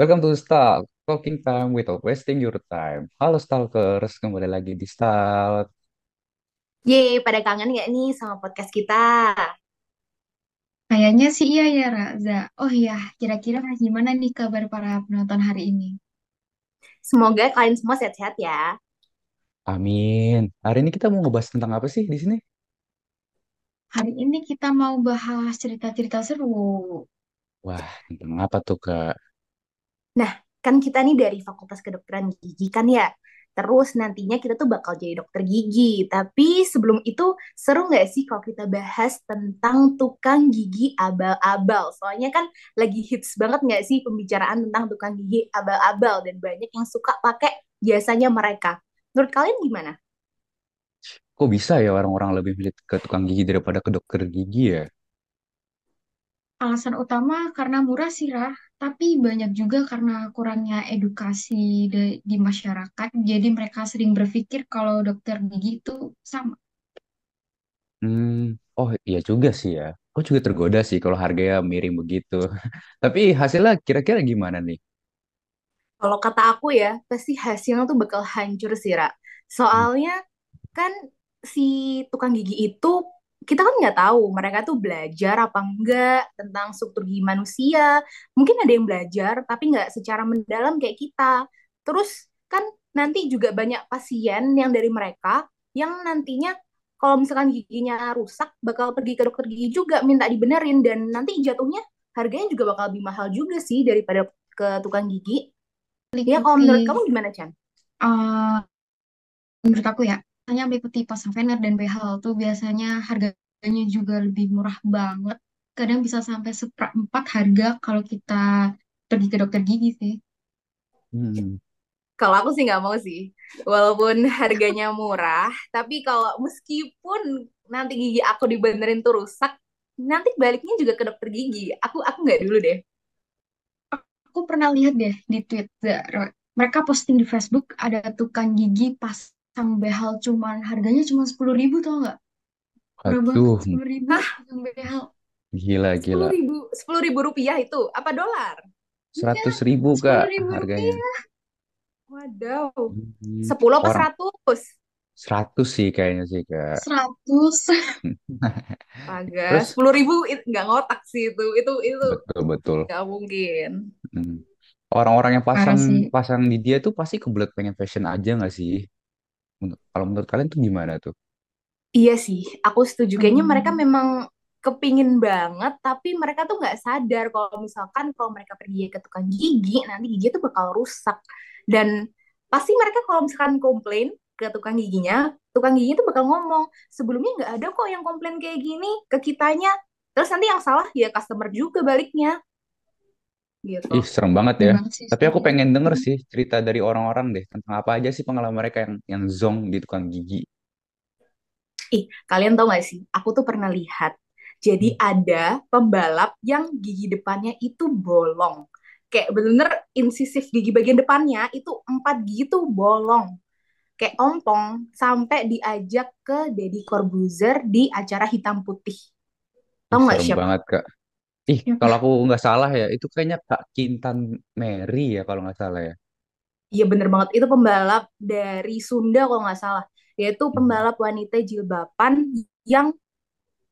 Welcome to Stalk, Talking Time without wasting your time. Halo Stalkers, kembali lagi di Stalk. Yeay, pada kangen nggak nih sama podcast kita? Kayaknya sih iya ya, Raza. Oh iya, kira-kira gimana nih kabar para penonton hari ini? Semoga kalian semua sehat-sehat ya. Amin. Hari ini kita mau ngebahas tentang apa sih di sini? Hari ini kita mau bahas cerita-cerita seru. Wah, tentang apa tuh, Kak? Nah, kan kita nih dari Fakultas Kedokteran Gigi kan ya. Terus nantinya kita tuh bakal jadi dokter gigi. Tapi sebelum itu seru nggak sih kalau kita bahas tentang tukang gigi abal-abal? Soalnya kan lagi hits banget nggak sih pembicaraan tentang tukang gigi abal-abal dan banyak yang suka pakai jasanya mereka. Menurut kalian gimana? Kok bisa ya orang-orang lebih milih ke tukang gigi daripada ke dokter gigi ya? Alasan utama karena murah sih, Rah. Tapi banyak juga karena kurangnya edukasi de- di masyarakat. Jadi mereka sering berpikir kalau dokter gigi itu sama. Hmm, oh iya juga sih ya. Aku juga tergoda sih kalau harganya miring begitu. Tapi hasilnya kira-kira gimana nih? Kalau kata aku ya, pasti hasilnya tuh bakal hancur sih, Ra. Soalnya kan si tukang gigi itu, kita kan nggak tahu mereka tuh belajar apa enggak tentang struktur gigi manusia. Mungkin ada yang belajar, tapi nggak secara mendalam kayak kita. Terus kan nanti juga banyak pasien yang dari mereka yang nantinya kalau misalkan giginya rusak, bakal pergi ke dokter gigi juga minta dibenerin. Dan nanti jatuhnya harganya juga bakal lebih mahal juga sih daripada ke tukang gigi. Ya, kalau menurut kamu gimana, Chan? eh, menurut aku ya, hanya meliputi pasang veneer dan behel tuh biasanya harganya juga lebih murah banget. Kadang bisa sampai seperempat harga kalau kita pergi ke dokter gigi sih. Hmm. Kalau aku sih nggak mau sih. Walaupun harganya murah, tapi kalau meskipun nanti gigi aku dibenerin tuh rusak, nanti baliknya juga ke dokter gigi. Aku aku nggak dulu deh. Aku pernah lihat deh di Twitter, mereka posting di Facebook ada tukang gigi pasang behel cuman harganya cuma sepuluh ribu tau nggak? Aduh, sepuluh ribu Hah? pasang behel. gila, Sepuluh gila. ribu, sepuluh ribu rupiah itu apa dolar? Iya, Seratus ribu, sepuluh Kak, ribu harganya. rupiah. Wadaw. Hmm. Sepuluh apa Orang seratus? 100 sih kayaknya sih, Kak. Seratus. Terus sepuluh ribu it- nggak ngotak sih itu. Itu itu betul betul. nggak mungkin. Hmm. Orang-orang yang Parah pasang sih. pasang di dia tuh pasti kebelet pengen fashion aja nggak sih? Kalau menurut kalian tuh gimana tuh? Iya sih, aku setuju. Kayaknya mereka Hmm, memang kepingin banget, tapi mereka tuh nggak sadar kalau misalkan kalau mereka pergi ke tukang gigi, nanti gigi tuh bakal rusak. Dan pasti mereka kalau misalkan komplain ke tukang giginya, tukang giginya tuh bakal ngomong, sebelumnya nggak ada kok yang komplain kayak gini ke kitanya. Terus nanti yang salah ya customer juga baliknya, gitu. Ih, serem banget ya. sih Tapi aku pengen denger sih cerita dari orang-orang deh tentang apa aja sih pengalaman mereka yang yang zonk di tukang gigi. Ih, kalian tau gak sih? Aku tuh pernah lihat. Jadi Hmm. ada pembalap yang gigi depannya itu bolong. Kayak bener insisif gigi bagian depannya itu empat gigi tuh bolong. Kayak ompong sampai diajak ke Deddy Corbuzier di acara hitam putih. Tau gak siapa? banget, Kak. Ih, kalau Siapa? aku nggak salah ya, itu kayaknya Kak Kintan Mary ya kalau nggak salah ya. Iya bener banget. Itu pembalap dari Sunda kalau nggak salah. Yaitu Hmm. pembalap wanita jilbaban yang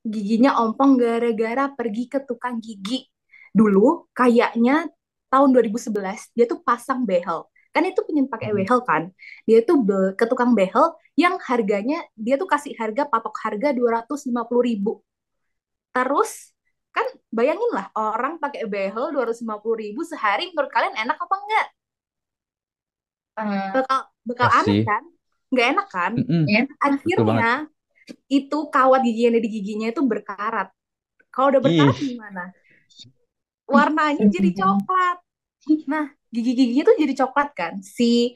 giginya ompong gara-gara pergi ke tukang gigi. Dulu kayaknya tahun 2011 dia tuh pasang behel. Kan itu pengen pakai Hmm. behel kan. Dia tuh be- ke tukang behel yang harganya dia tuh kasih harga patok harga 250 ribu. Terus kan bayangin lah orang pakai behel 250 ribu sehari menurut kalian enak apa enggak? Eh, Bakal bakal aneh kan? Nggak enak kan? Betul banget. Akhirnya itu kawat gigi yang ada di giginya itu berkarat. Kalau udah berkarat Ih, gimana? warnanya jadi coklat. Nah, gigi-giginya tuh jadi coklat kan. Si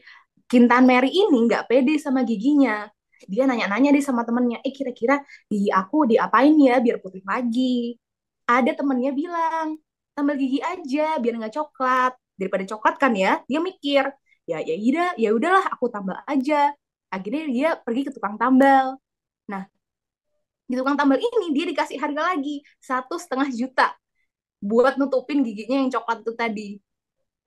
Kintan Mary ini nggak pede sama giginya. Dia nanya-nanya deh sama temennya, eh kira-kira gigi aku diapain ya biar putih lagi. Ada temennya bilang, tambal gigi aja biar nggak coklat. Daripada coklat kan ya, dia mikir, ya ya udah, ya udahlah aku tambal aja. Akhirnya dia pergi ke tukang tambal. Nah, di tukang tambal ini dia dikasih harga lagi satu setengah juta buat nutupin giginya yang coklat itu tadi.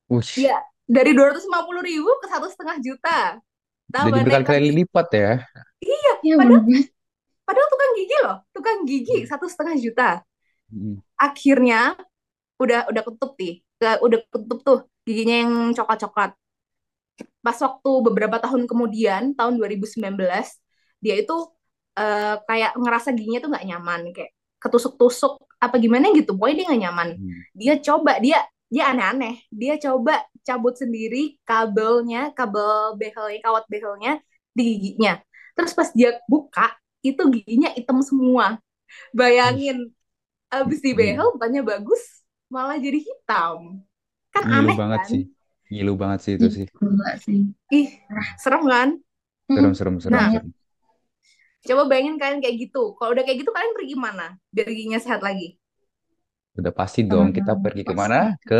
Wih, Ya, dari dua ratus lima puluh ribu ke satu setengah juta. jadi Tambah berkali-kali lagi. lipat ya. Iya, Iya padahal padahal tukang gigi loh, tukang gigi Hmm. satu setengah juta. Hmm. Akhirnya udah udah ketutup nih, Ke- udah ketutup tuh giginya yang coklat-coklat. Pas waktu beberapa tahun kemudian, tahun 2019, dia itu eh, kayak ngerasa giginya tuh nggak nyaman, kayak ketusuk-tusuk apa gimana gitu, pokoknya dia nggak nyaman. Hmm. Dia coba, dia dia aneh-aneh, dia coba cabut sendiri kabelnya, kabel behelnya, kawat behelnya di giginya. Terus pas dia buka, itu giginya hitam semua. Bayangin, abis di gila. behel bukannya bagus, malah jadi hitam. Kan Ngilu aneh banget kan? sih. Ngilu banget sih itu sih. Sih Ih, serem kan? Serem, serem, serem, Nah, serem. coba bayangin kalian kayak gitu. Kalau udah kayak gitu, kalian pergi gimana? Biar giginya sehat lagi. Udah pasti dong kita Hmm, pergi pasti ke mana? Ke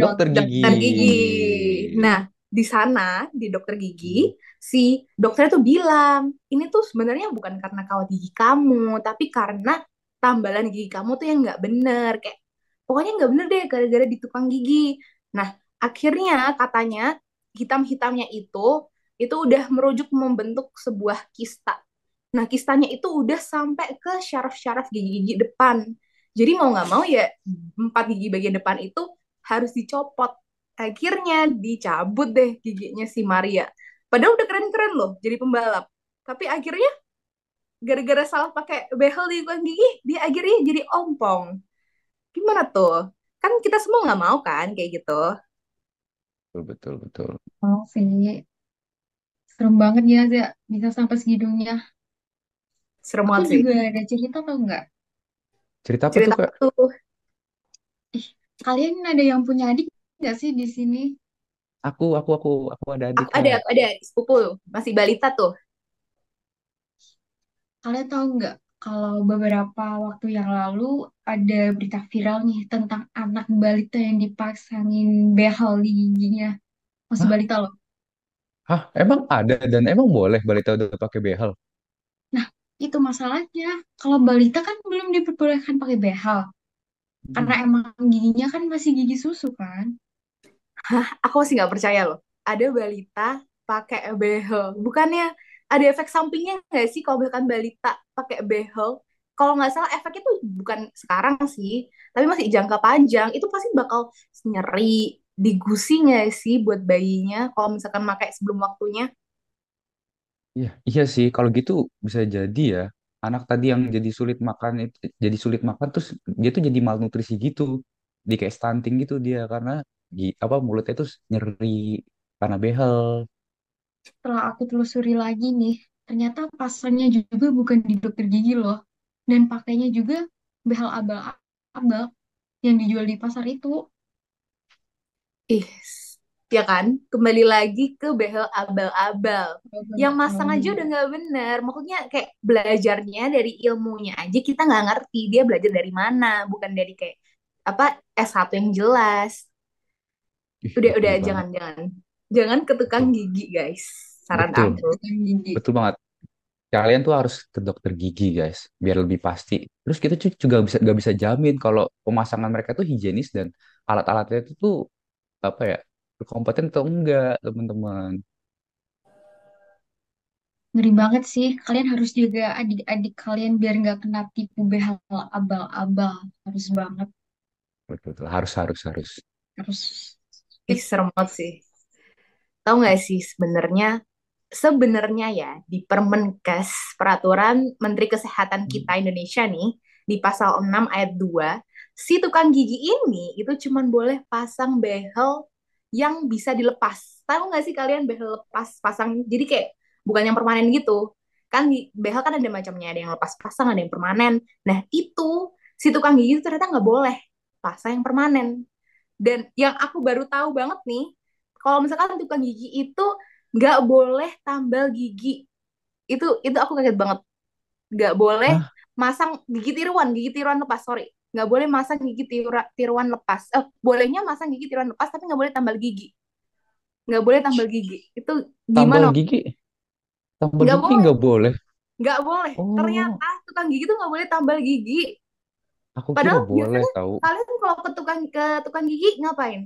dokter dokter gigi. Dokter gigi. Nah, di sana, di dokter gigi, si dokter itu bilang, ini tuh sebenarnya bukan karena kawat gigi kamu, tapi karena tambalan gigi kamu tuh yang nggak bener. Kayak, pokoknya nggak bener deh, gara-gara di tukang gigi. Nah, akhirnya katanya, hitam-hitamnya itu, itu udah merujuk membentuk sebuah kista. Nah, kistanya itu udah sampai ke syaraf-syaraf gigi-gigi depan. Jadi mau nggak mau ya, empat gigi bagian depan itu harus dicopot. Akhirnya dicabut deh giginya si Maria. Padahal udah keren-keren loh jadi pembalap. Tapi akhirnya gara-gara salah pakai behel di gigi, dia akhirnya jadi ompong. Gimana tuh? Kan kita semua nggak mau kan kayak gitu. Betul, betul, betul. Oh sih serem banget ya Zia bisa sampai segitunya Serem aku banget sih. juga ada cerita tau nggak Cerita apa tuh, Cerita Kak? tuh. ih kalian ada yang punya adik nggak sih di sini Aku, aku, aku, aku ada adik, Aku ada, Kak. aku ada sepupu masih balita tuh. Kalian tahu nggak kalau beberapa waktu yang lalu ada berita viral nih tentang anak balita yang dipasangin behel di giginya masih Hah? balita loh Hah? Emang ada dan emang boleh balita udah pakai behel? nah itu masalahnya kalau balita kan belum diperbolehkan pakai behel karena Hmm. emang giginya kan masih gigi susu kan Hah, aku masih nggak percaya loh. Ada balita pakai behel. Bukannya ada efek sampingnya nggak sih kalau misalkan balita pakai behel? Kalau nggak salah efeknya tuh bukan sekarang sih, tapi masih jangka panjang. Itu pasti bakal nyeri, di gusi nggak sih buat bayinya kalau misalkan pakai sebelum waktunya? Iya, iya sih. Kalau gitu bisa jadi ya. Anak tadi yang jadi sulit makan itu jadi sulit makan terus dia tuh jadi malnutrisi gitu. Di kayak stunting gitu dia karena gi- apa mulutnya tuh nyeri karena behel. Setelah aku telusuri lagi nih ternyata pasarnya juga bukan di dokter gigi loh dan pakainya juga behel abal-abal yang dijual di pasar itu Ih, ya kan? Kembali lagi ke behel abal-abal. Yang masang aja udah nggak bener. Maksudnya kayak belajarnya dari ilmunya aja kita nggak ngerti. Dia belajar dari mana, bukan dari kayak apa S1 yang jelas. Ih, Udah, udah, banget. Jangan, ke tukang gigi, guys. Saran Betul. aku. Bukan gigi Betul banget. Kalian tuh harus ke dokter gigi, guys, biar lebih pasti. Terus kita juga bisa nggak bisa jamin kalau pemasangan mereka tuh higienis dan alat-alatnya itu tuh apa ya berkompeten atau enggak, teman-teman. ngeri banget sih kalian harus jaga adik-adik kalian biar nggak kena tipu behel abal-abal harus banget Betul, betul. Harus, harus, harus. harus Ih, serem banget sih. Tahu nggak sih sebenarnya sebenarnya ya di Permenkes Peraturan Menteri Kesehatan kita Indonesia nih di pasal 6 ayat 2 si tukang gigi ini itu cuman boleh pasang behel yang bisa dilepas. Tahu nggak sih kalian behel lepas pasang jadi kayak bukan yang permanen gitu. Kan di behel kan ada macamnya, ada yang lepas pasang, ada yang permanen. Nah, itu si tukang gigi itu ternyata nggak boleh pasang yang permanen. Dan yang aku baru tahu banget nih, kalau misalkan tukang gigi itu nggak boleh tambal gigi. Itu itu aku kaget banget. Nggak boleh Hah? masang gigi tiruan, gigi tiruan lepas, sorry. Nggak boleh masang gigi tirua- tiruan lepas. Eh, bolehnya masang gigi tiruan lepas, tapi nggak boleh tambal gigi. Nggak boleh tambal gigi. Itu Tambal gimana? gigi, tambal Nggak gigi boleh, nggak boleh. nggak boleh. Oh, Ternyata tukang gigi tuh nggak boleh tambal gigi. aku kira Padahal boleh biasanya tahu. kalian kalau ke tukang ke tukang gigi ngapain?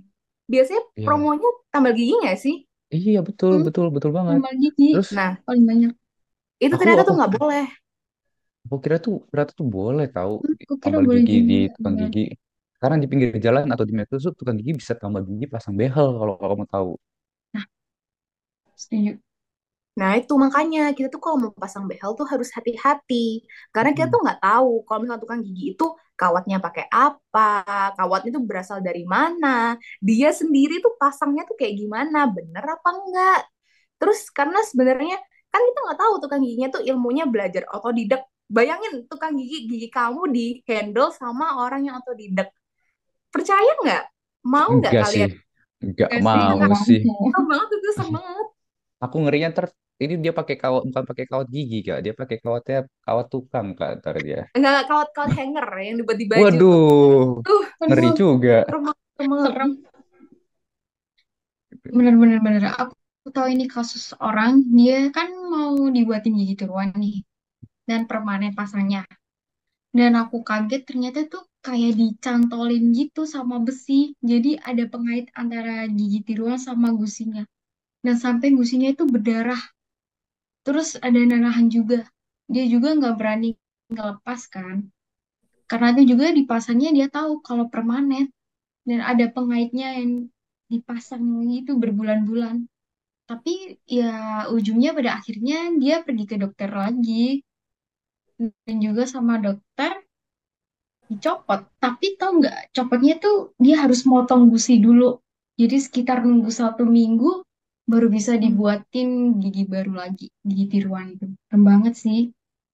Biasanya Iya, promonya tambal gigi nggak sih? iya betul, Hmm, betul, betul banget. tambal gigi Terus Nah, paling banyak. itu aku ternyata aku tuh nggak boleh. aku kira tuh ternyata tuh boleh tahu Hmm, aku kira tambal boleh gigi di juga. tukang Enggak. gigi. Karena di pinggir jalan atau di metro tuh tukang gigi bisa tambal gigi pasang behel kalau kamu tahu. Nah, setuju. Nah, itu makanya kita tuh kalau mau pasang behel tuh harus hati-hati. Karena kita Mm-mm. tuh nggak tahu kalau misalnya tukang gigi itu kawatnya pakai apa, kawatnya tuh berasal dari mana, dia sendiri tuh pasangnya tuh kayak gimana, bener apa enggak. Terus karena sebenarnya kan kita nggak tahu tukang giginya tuh ilmunya belajar otodidak. Bayangin tukang gigi gigi kamu di handle sama orang yang otodidak. Percaya nggak? Mau nggak Enggak sih, kalian? enggak mau sih. Serem banget itu, serem banget. Aku ngerinya ter ini dia pakai kawat bukan pakai kawat gigi kak, dia pakai kawatnya kawat tukang kak ntar dia. Enggak kawat-kawat hanger yang dibuat di baju. Waduh, Tuh, ngeri juga. Bener-bener bener. Aku tahu ini kasus orang, dia kan mau dibuatin gigi tiruan nih. Dan permanen pasangnya. Dan aku kaget ternyata tuh kayak dicantolin gitu sama besi. Jadi ada pengait antara gigi tiruan sama gusinya. Dan sampai gusinya itu berdarah. Terus ada nanahan juga. Dia juga nggak berani ngelepas kan. Karena itu juga dipasangnya dia tahu kalau permanen. Dan ada pengaitnya yang dipasang itu berbulan-bulan. Tapi ya ujungnya pada akhirnya dia pergi ke dokter lagi. Dan juga sama dokter dicopot. Tapi tahu nggak, copotnya tuh dia harus motong gusi dulu. Jadi sekitar nunggu satu minggu baru bisa dibuatin gigi baru lagi, gigi tiruan itu. Keren banget sih.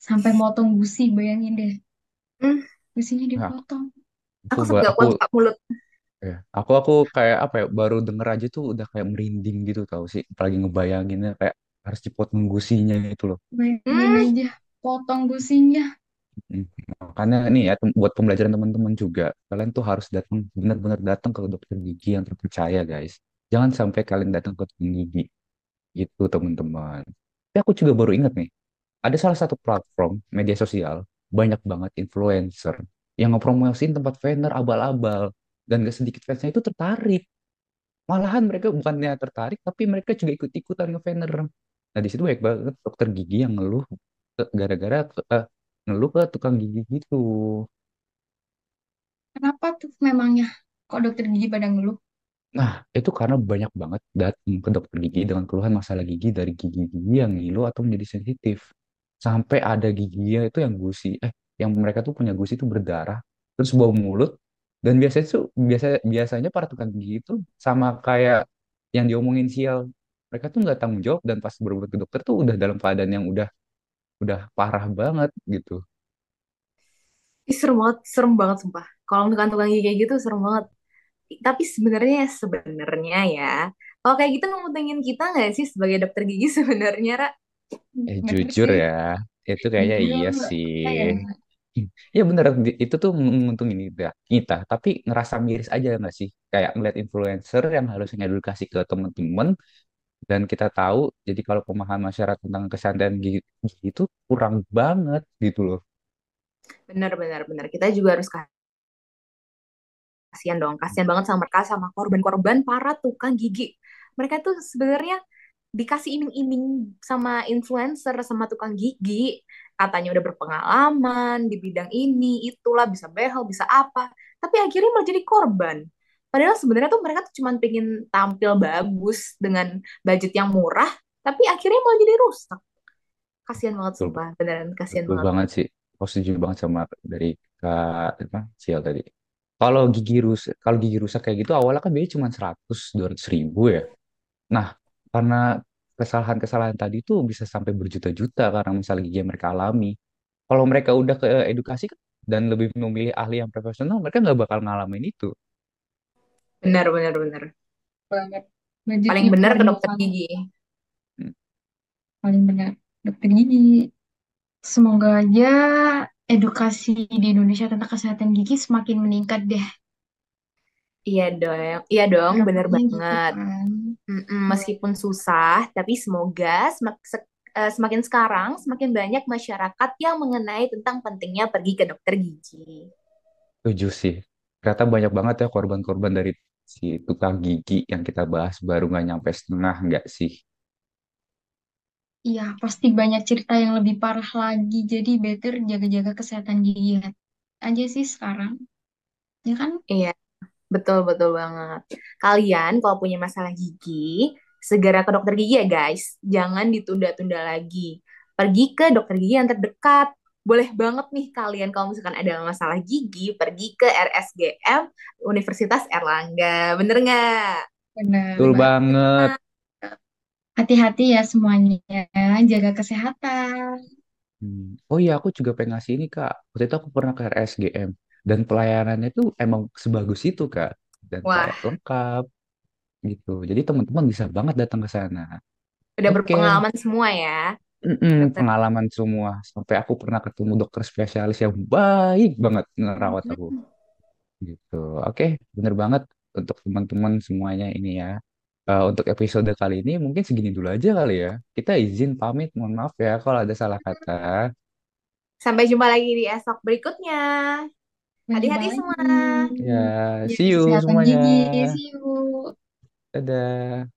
Sampai motong gusi, bayangin deh. Hmm, Gusinya Nah, dipotong. aku aku sampai gak aku kuat buka mulut. ya, aku aku kayak apa ya baru denger aja tuh udah kayak merinding gitu tau sih. Apalagi ngebayanginnya kayak harus dipotong gusinya itu loh. Bayangin Hmm, aja, potong gusinya. Hmm, Makanya nih ya buat pembelajaran teman-teman juga, kalian tuh harus datang benar-benar datang ke dokter gigi yang terpercaya guys. Jangan sampai kalian datang ke tukang gigi itu teman-teman. Tapi aku juga baru ingat nih, ada salah satu platform media sosial banyak banget influencer yang ngepromosiin tempat vener abal-abal dan gak sedikit fansnya itu tertarik. Malahan mereka bukannya tertarik, tapi mereka juga ikut-ikutan ngevener. Nah di situ banyak banget dokter gigi yang ngeluh ke- gara-gara ke- eh, ngeluh ke tukang gigi gitu. Kenapa tuh memangnya? Kok dokter gigi pada ngeluh? Nah, itu karena banyak banget datang ke dokter gigi dengan keluhan masalah gigi dari gigi-gigi yang ngilu atau menjadi sensitif. Sampai ada giginya itu yang gusi, eh, yang mereka tuh punya gusi itu berdarah, terus bau mulut. Dan biasanya tuh biasa biasanya para tukang gigi itu sama kayak yang diomongin sial. Mereka tuh nggak tanggung jawab dan pas berobat ke dokter tuh udah dalam keadaan yang udah udah parah banget gitu. ih, serem banget, serem banget sumpah. Kalau misalkan tukang gigi kayak gitu serem banget. Tapi sebenarnya sebenarnya ya, kalau kayak gitu nguntungin kita nggak sih sebagai dokter gigi sebenarnya, Ra? Eh jujur sih. ya, itu kayaknya iya Jujur, sih. apa ya? Ya bener, itu tuh menguntungin kita, kita, tapi ngerasa miris aja nggak sih? Kayak ngeliat influencer yang harus ngedukasi ke temen-temen, dan kita tahu, jadi kalau pemahaman masyarakat tentang kesehatan gigi, gigi itu kurang banget gitu loh. Benar, benar, benar. Kita juga harus kasihan dong, kasihan banget sama mereka, sama korban-korban para tukang gigi. Mereka tuh sebenarnya dikasih iming-iming sama influencer, sama tukang gigi, katanya udah berpengalaman di bidang ini, itulah, bisa behel, bisa apa. Tapi akhirnya malah jadi korban. Padahal sebenarnya tuh mereka tuh cuma pengen tampil bagus dengan budget yang murah, tapi akhirnya malah jadi rusak. Kasihan banget sumpah, beneran kasihan banget. banget sih. Aku setuju banget sama dari Kak apa, tadi. Kalau gigi rusak, kalau gigi rusak kayak gitu awalnya kan biasanya cuma 100 200 ribu ya. Nah, karena kesalahan-kesalahan tadi tuh bisa sampai berjuta-juta karena misalnya gigi yang mereka alami. Kalau mereka udah ke edukasi kan, dan lebih memilih ahli yang profesional, mereka nggak bakal ngalamin itu. Benar, benar, benar. Banget. Paling benar ke dokter gigi. Hmm. Paling benar. Dokter gigi. Semoga aja edukasi di Indonesia tentang kesehatan gigi semakin meningkat deh. Iya dong, iya dong, bener Harapannya gitu banget. kan. Mm-mm, meskipun susah, tapi semoga semak- se- eh, semakin sekarang semakin banyak masyarakat yang mengenai tentang pentingnya pergi ke dokter gigi. Setuju sih. Ternyata banyak banget ya korban-korban dari si tukang gigi yang kita bahas baru nggak nyampe setengah nggak sih? Iya, pasti banyak cerita yang lebih parah lagi. Jadi better jaga-jaga kesehatan gigi aja sih sekarang. Ya kan? Iya, betul betul banget. Kalian kalau punya masalah gigi, segera ke dokter gigi ya guys. Jangan ditunda-tunda lagi. Pergi ke dokter gigi yang terdekat. Boleh banget nih kalian kalau misalkan ada masalah gigi, pergi ke RSGM Universitas Erlangga. Bener nggak? Benar Betul banget. Hati-hati ya semuanya. Jaga kesehatan. Hmm. Oh iya, aku juga pengen ngasih ini Kak. Waktu itu aku pernah ke RSGM dan pelayanannya tuh emang sebagus itu Kak. Dan Wah, kayak lengkap gitu. Jadi teman-teman bisa banget datang ke sana. udah Oke, berpengalaman semua ya, Mm-mm, dokter. pengalaman semua. Sampai aku pernah ketemu dokter spesialis yang baik banget ngerawat aku. Gitu. Oke, bener banget untuk teman-teman semuanya ini ya. Eh, untuk episode kali ini mungkin segini dulu aja kali ya. Kita izin pamit, mohon maaf ya kalau ada salah kata. Sampai jumpa lagi di esok berikutnya. Hati-hati semua. Ya, see you kesehatan semuanya. gigi. See you. Dadah.